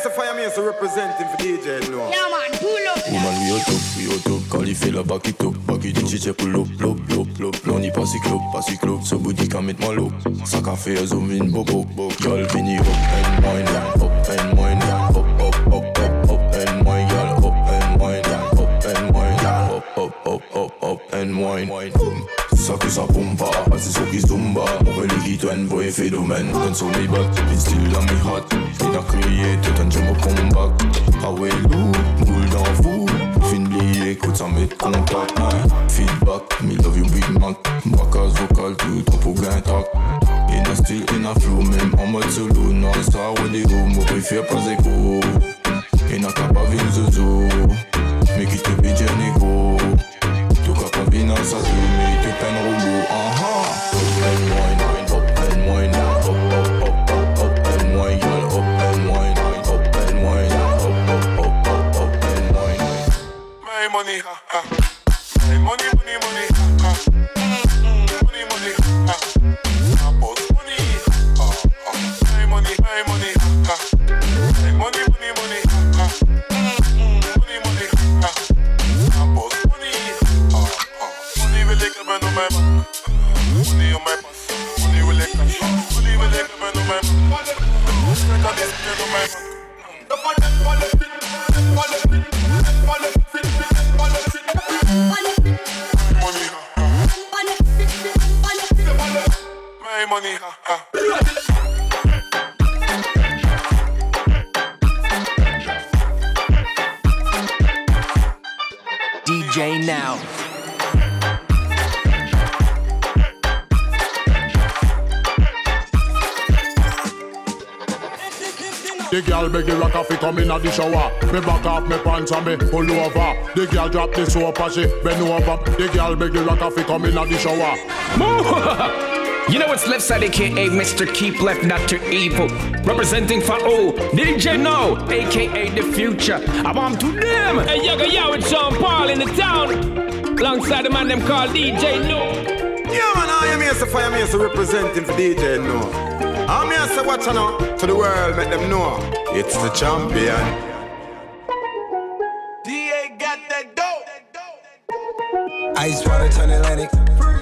Mr. Fire Mr. representing for DJ Now. Yeah man, pull up. Woman, we out up, we out up Quand il fait la back it up, back it up Chiche pull up, pull up, pull up, pull up. Là on y passe club, passe club Ce booty can met moi low Ça qu'a fait un zoom in, bobo, bobo Girl, fini up and wine, up and wine Up, up, up, up, up and wine Girl, up and wine, up and wine Up, up, up, up, up and wine ça que ça pompe Accessoires ah, qui zumba Aurélie qui donne vrai phénomène Donne sur les battes Les styles dans mes hot Il a crié tout un jeu au combat. Ah ouais loup Boule dans vous Fin lié écoute ça met contact hein. Feedback Me love you big man Braquage vocal tout trop pour gain tac. In a style in a flow Même en mode solo. Non star ou des gros Moi préfère pas écho In a capa vin zozo. Mais qui te bidje négo Tout cas, capa vin à sa Up and the rock come in at the shower. Me back off me pants and me pull over. The girl drop the soap and she bend over. The girl beg the rock off, come in at the shower. You know it's left side, aka Mr. Keep Left, not too evil. Representing for O, DJ Now, aka the future. I want to them. Hey, yo, yo, it's Sean Paul in the town. Alongside the man them called DJ Now. Yeah man, I am Mr. Fire me, so representing for DJ Now. I'm here to watch you know, to the world, make them know. It's the champion. DA got that dope. Ice water turn Atlantic.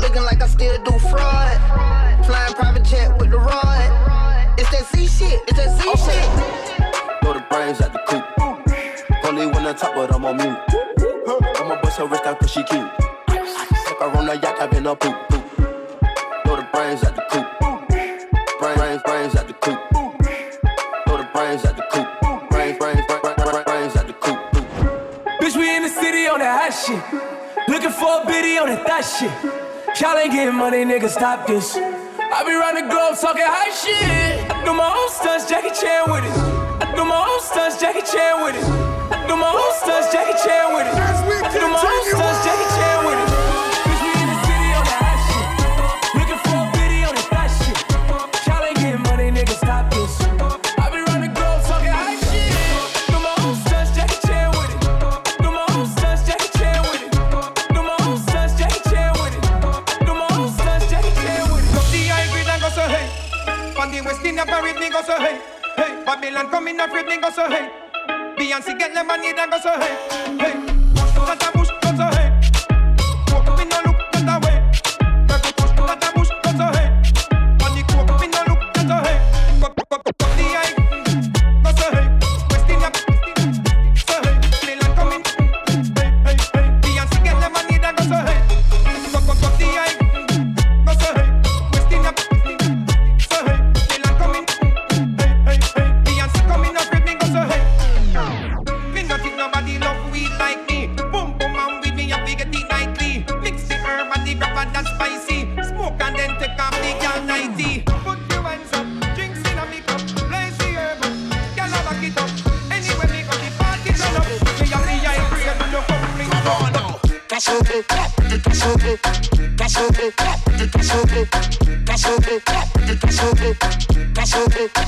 Looking like I still do fraud. Flying private jet with the rod. It's that Z shit. It's that Z shit. Throw the brains at the coop. Only one on top, but I'm on mute. I'ma bust her wrist down cause she cute. Fuck her on the yacht, I've been a poop. poop. Throw the brains at the coop. Brains, brains, brains at the coop. Throw the brains at the coop. Brains, brains, brains, brains, brains at the coop. Bitch, we in the city on that hot shit. Looking for a biddy on that thot shit. Y'all ain't getting money, nigga, stop this. I be round the globe talking high shit. I do my own stunts, Jackie Chan with it. I do my own stunts, Jackie Chan with it. I do my own stunts, Jackie Chan with it. Do my West Indian parade, so hey. Hey, Babylon come in afraid, me go so hey. Beyonce get lemonade and go so hey. Hey, sobre, tá sobre. Tá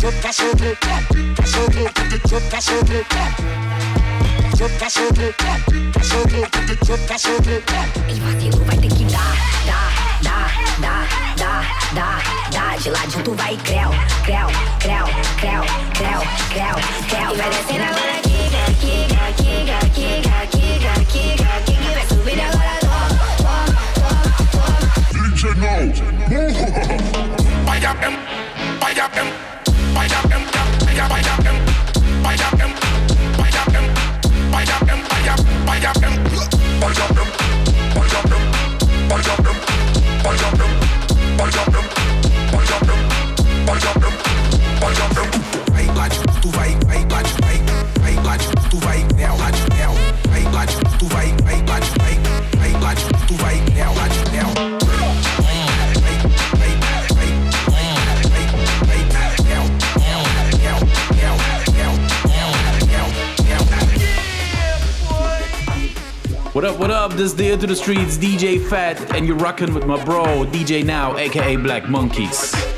sobre, tá sobre, tá sobre. Tá sobre, tá sobre, tá sobre. E vacilo vai ter que dar, dar, dar, dar, dar, dar, dar. De ladinho tu vai creu, creu, creu, creu, creu, creu, creu. E vai descendo agora, kiga, kiga, kiga, kiga, kiga, kiga, kiga. Vai subir agora. Signal. Fire em, fire em, fire em, fire, fire em, fire em, fire em, fire em, fire, fire em, fire em. this Dear to the Streets, DJ Fat, and you're rocking with my bro, DJ Now, aka Black Monkeys.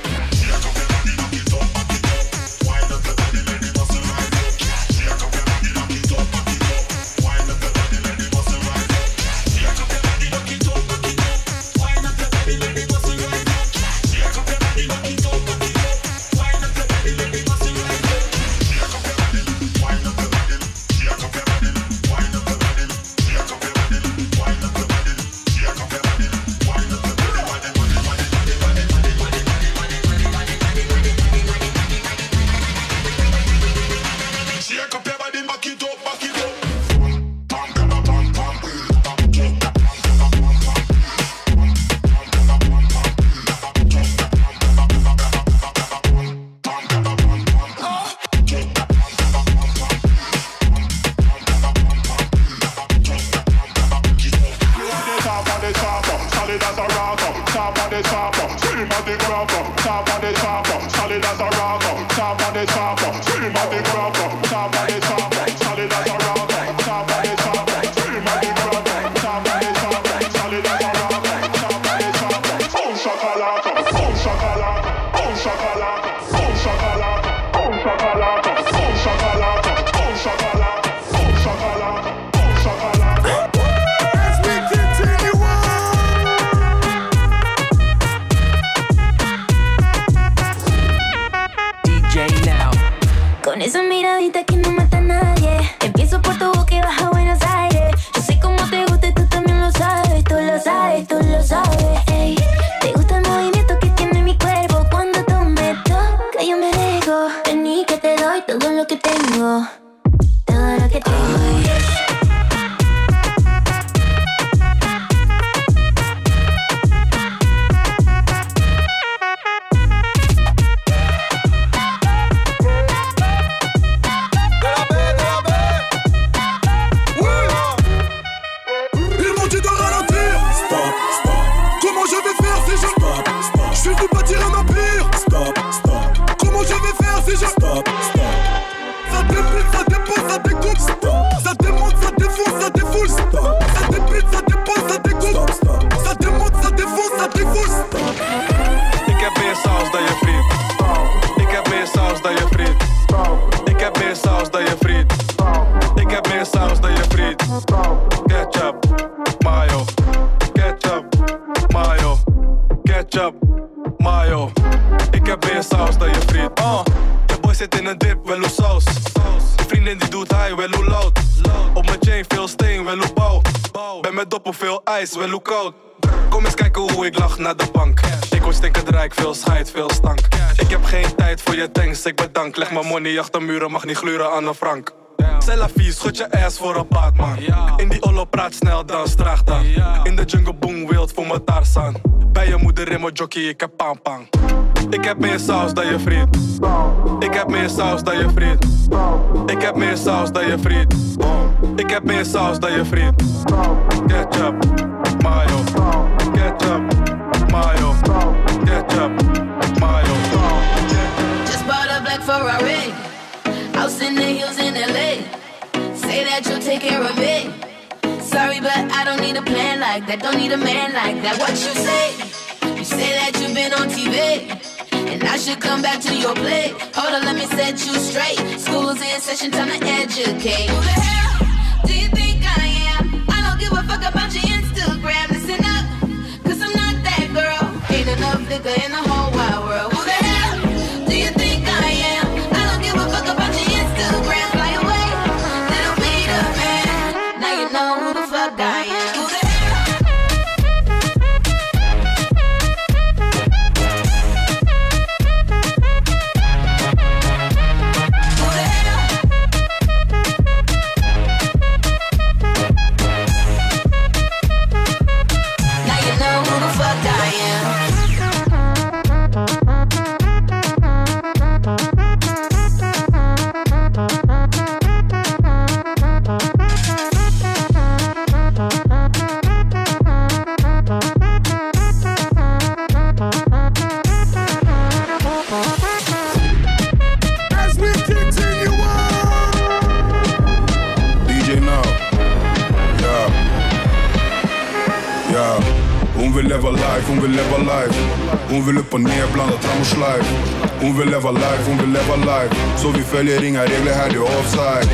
maar money achter muren mag niet gluren aan een frank. Selfie, schud je ass voor een paard man. In die ollo praat snel dan straag dan. In de jungle boom wild voor mijn Tarzan. Bij je moeder in mijn jockey, ik heb pam. Ik heb meer saus dan je friet. Ik heb meer saus dan je friet. Ik heb meer saus dan je friet. Ik heb meer saus dan je friet. Ketchup, mayo. Ketchup, mayo. House in the hills in LA. Say that you'll take care of it. Sorry, but I don't need a plan like that. Don't need a man like that. What you say? You say that you've been on TV. And I should come back to your plate. Hold on, let me set you straight. School's in session, time to educate. Who the hell do you think I am? I don't give a fuck about your Instagram. Listen up, cause I'm not that girl. Ain't enough liquor in the whole world. leva life, hon vill leva life. Så vi följer inga regler här, det är offside.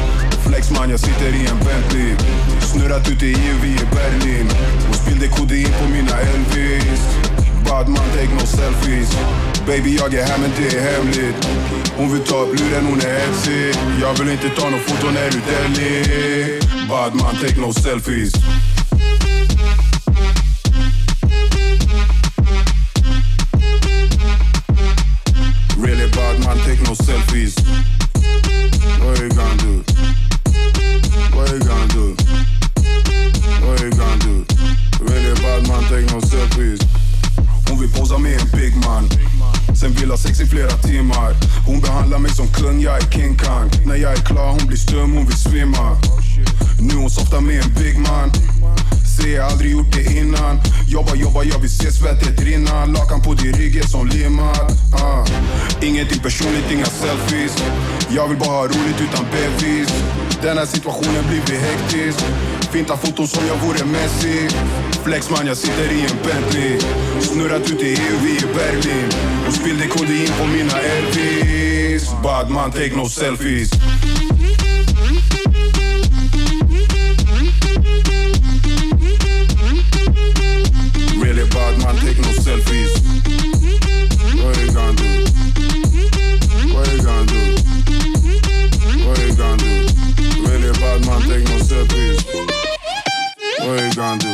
Flex man, jag sitter i en Bentley. Snurrat ute i EU, vi är Berlin. Hon spillde kodein på mina Elvis. Bad man, take no selfies. Baby, jag är här men det är hemligt. Hon vill ta upp luren, hon är hetsig. Jag vill inte ta nåt foto när du delig Bad man, take no selfies. slippa ha roligt utan bevis. Den här situationen blivit hektisk. Fintar foton som jag vore Messi. Flex man, jag sitter i en Bentley. Snurrat ut i EU, vi är Berlin. Och spillde kod in på mina Elvis. Bad man, take no selfies. gonna do?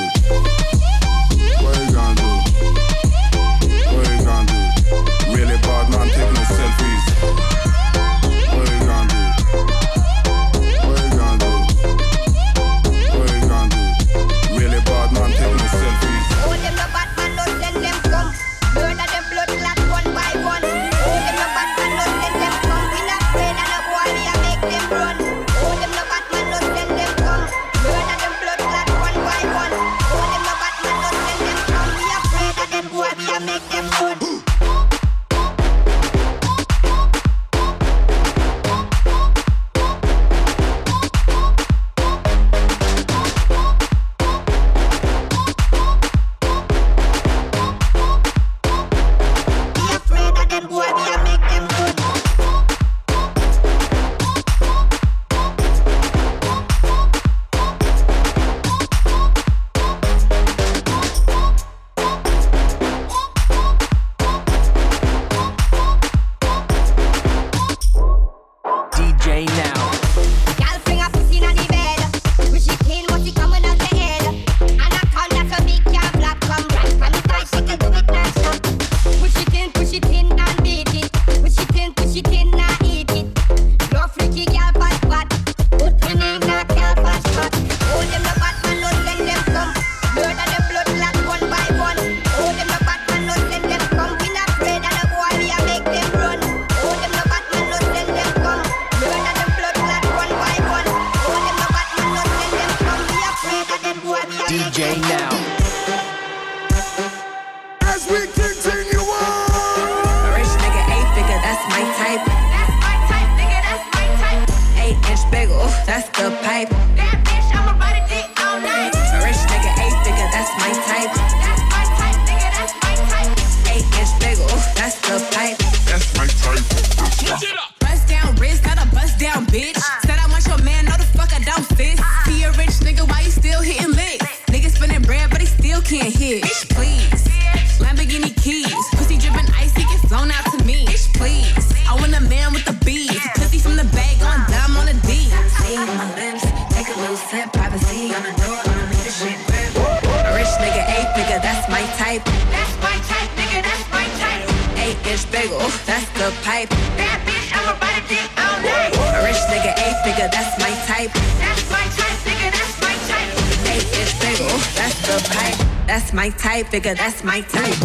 sip, privacy on the door, I don't need this shit. A rich nigga, eight nigga, that's my type. That's my type, nigga, that's my type. Eight inch bagel, that's the pipe. That bitch, I'ma dick all night. A rich nigga, eight nigga, that's my type. That's my type, nigga, that's my type. Eight inch bagel, that's the pipe. That's my type, nigga, that's my type.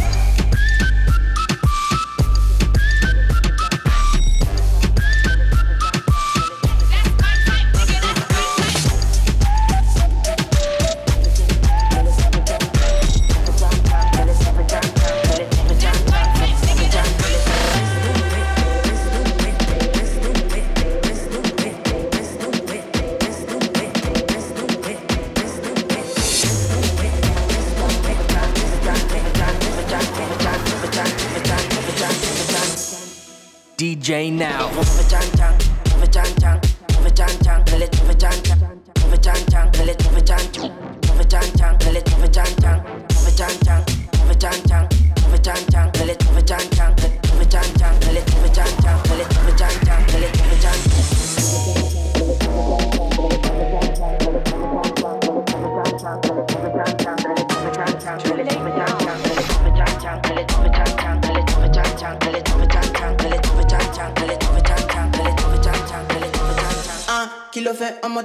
DJ now.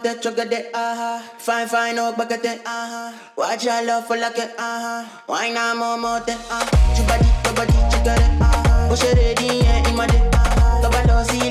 That chugga de aha. Fine, fine, bagate, aha. Uh-huh. Watch your love for like it, aha. Why not more, more, de, ah. Chubadi, chubadi, chugga de, aha. Push it ready, yeah, in my de, aha. Kabalo, see,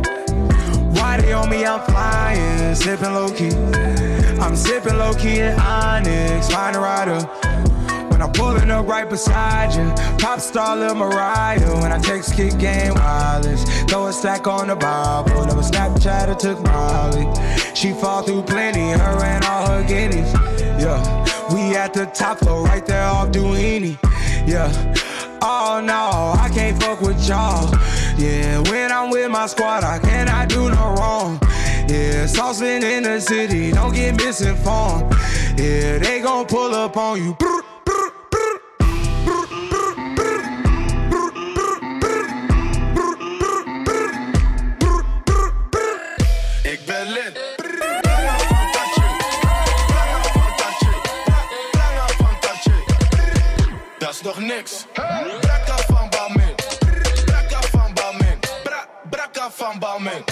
They on me? I'm flying, sipping low key. I'm sipping low key in Onyx, find a rider. When I'm pulling up right beside you, pop star Lil Mariah. When I text kick game wireless, throw a stack on the Bible. Never Snapchat or took Molly. She fall through plenty, her and all her guineas. Yeah, we at the top floor, right there off Duini. Yeah. Oh no, I can't fuck with y'all. Yeah, when I'm with my squad, I cannot do no wrong. Yeah, saucing in the city, don't get misinformed. Yeah, they gon' pull up on you. Is nog niks. Brakka van Balmain. Brakka van Balmain. Bra, brakka van Balmain.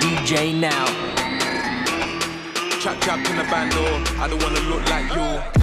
DJ now. Chap chap in the band, oh. I don't wanna look like you.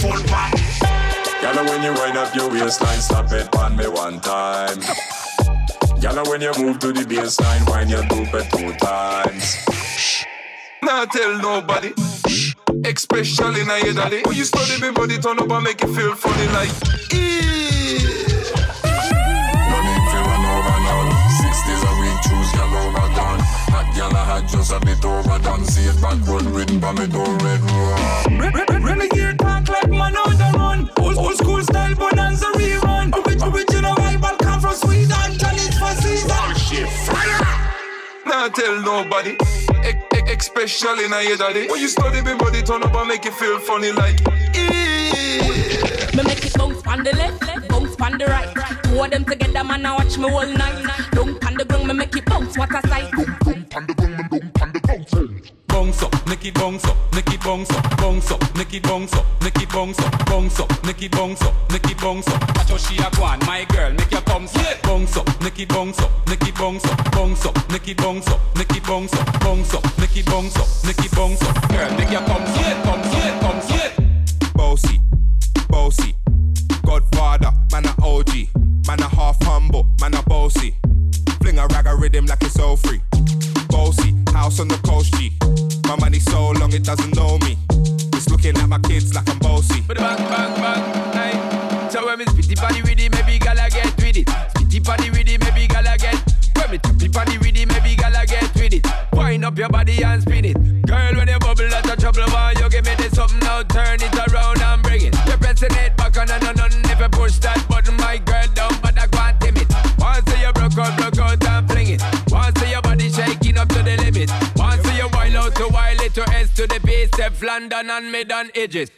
Full pack. Gala when you wind up your waistline, stop it on me one time. Gala when you move to the baseline, wind your dope it two times. Nah tell nobody. Especially now your daddy. When you study me body turn up and make you feel funny like "Eee." Hot gal I had just a bit overdone. See it backward written by me door red rum. Re- re- Renegade talk like man on the run. Old, old school style bonanza rerun. Ori- original Bible come from Sweden. Challenge for season. Oh, nah tell nobody. E- e- especially now your daddy. When you study me body turn up and make you feel funny like Me make it bounce on the left, left, bounce on the right. Two of them together, man, I watch me all night. Don't on the ground, me make it bounce. What a sight. Bounce up, make it bounce up, it bounce up, bounce up, make it bounce up, it bounce up, bounce up, make bounce up, make bounce up. Watch how she a go on, my girl, make your thumbs up. Bounce up, it bounce up, it bounce up, bounce up, it bounce up, make bounce up, bounce up, make bounce up, make bounce up. Girl, and mid on edges.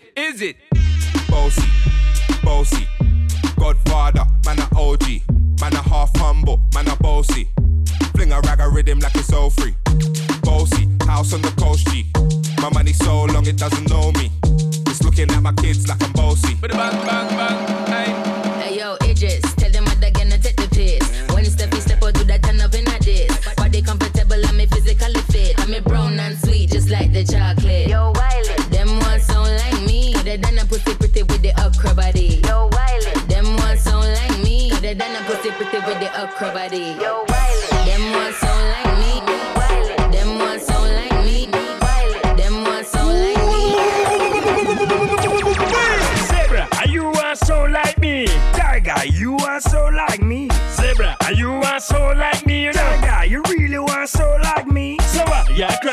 Body. Yo,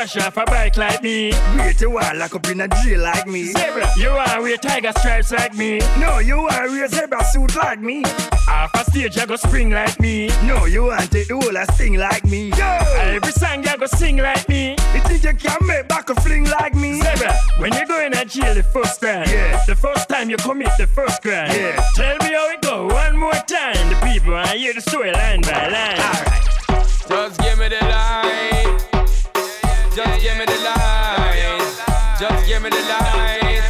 crash off a bike like me. Wait a while, lock up in a jail like me. Zebra, you want wear tiger stripes like me? No, you want wear zebra suit like me? Half a stage, you go spring like me. No, you want take the whole a sting like me. Yo, every song you go sing like me. You think you can make back a fling like me? Zebra, when you go in a jail the first time, yeah, the first time you commit the first crime, yeah. Tell me how it go one more time. The people I hear the story line by line. Alright. Just give me the light. Just give me the light. Just give me the light.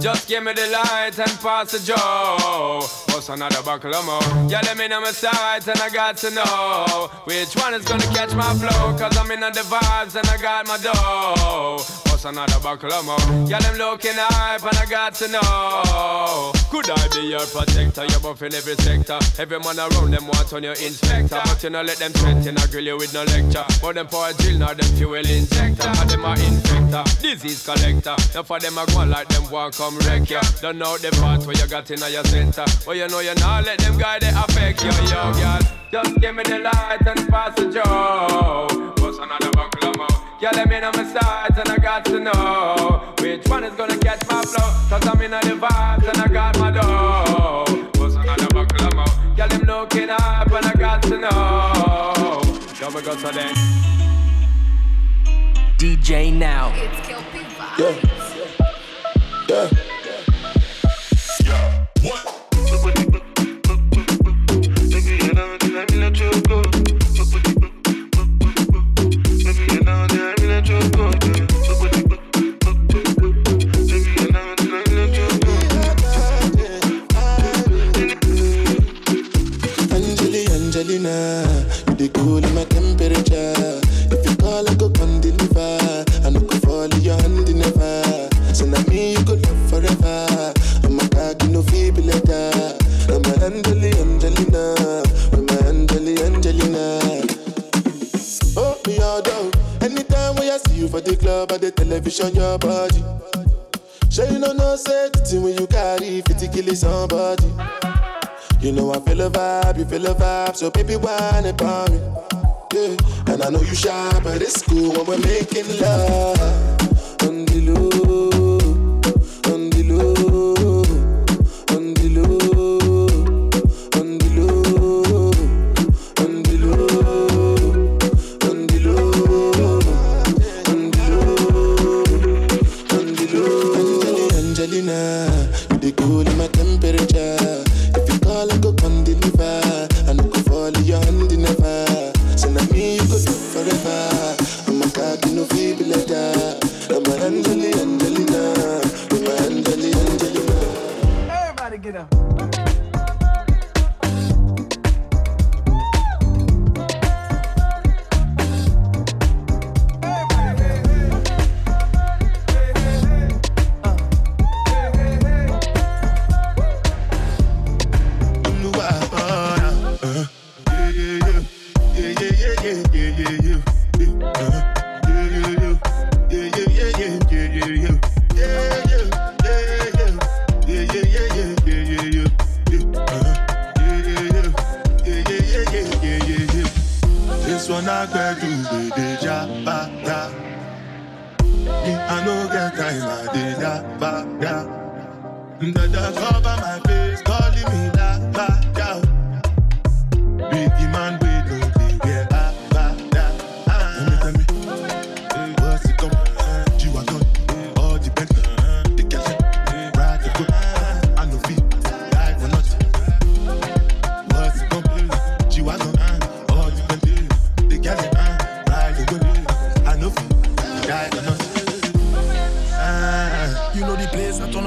Just give me the light and pass the joe. What's another buckle of more? Yeah, let me know my sights and I got to know which one is gonna catch my flow. Cause I'm in the vibes and I got my dough. What's another buckle of more? Yeah, them looking hype and I got to know. Could I be your protector? You're buff in every sector. Every man around them want on your inspector. But you know, let them threaten, I grill you with no lecture. But them for a drill, now them fuel injector. And them are infector, disease collector. Now for them, I go like them want come wreck ya. Don't know the part where you got in your center. But you know you not let them guy they affect you, yo, girl. Just give me the light and pass the joe. What's another buckle? Yeah, let me know my sides and I got to know which one is gonna catch my flow. Cause I'm in the vibes and I got my dough. What's another buckle of more? Yeah, them looking up and I got to know. Yo, we go to them. DJ Now. It's Kill Yeah. Yeah. Feel vibe, you feel a vibe, so baby whine about me. Yeah, and I know you shy, but it's cool when we're making love.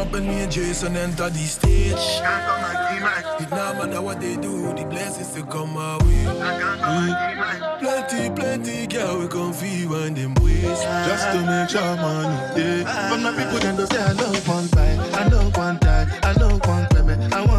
up me and Jason enter the stage. Can't come and see me. It no matter what they do, the blessings to come our way. Can't come and see Mm. Plenty, plenty girl we come feel when them waste. Just to make sure money day. From the people don't say I know one time, I know one time, I know one time. I want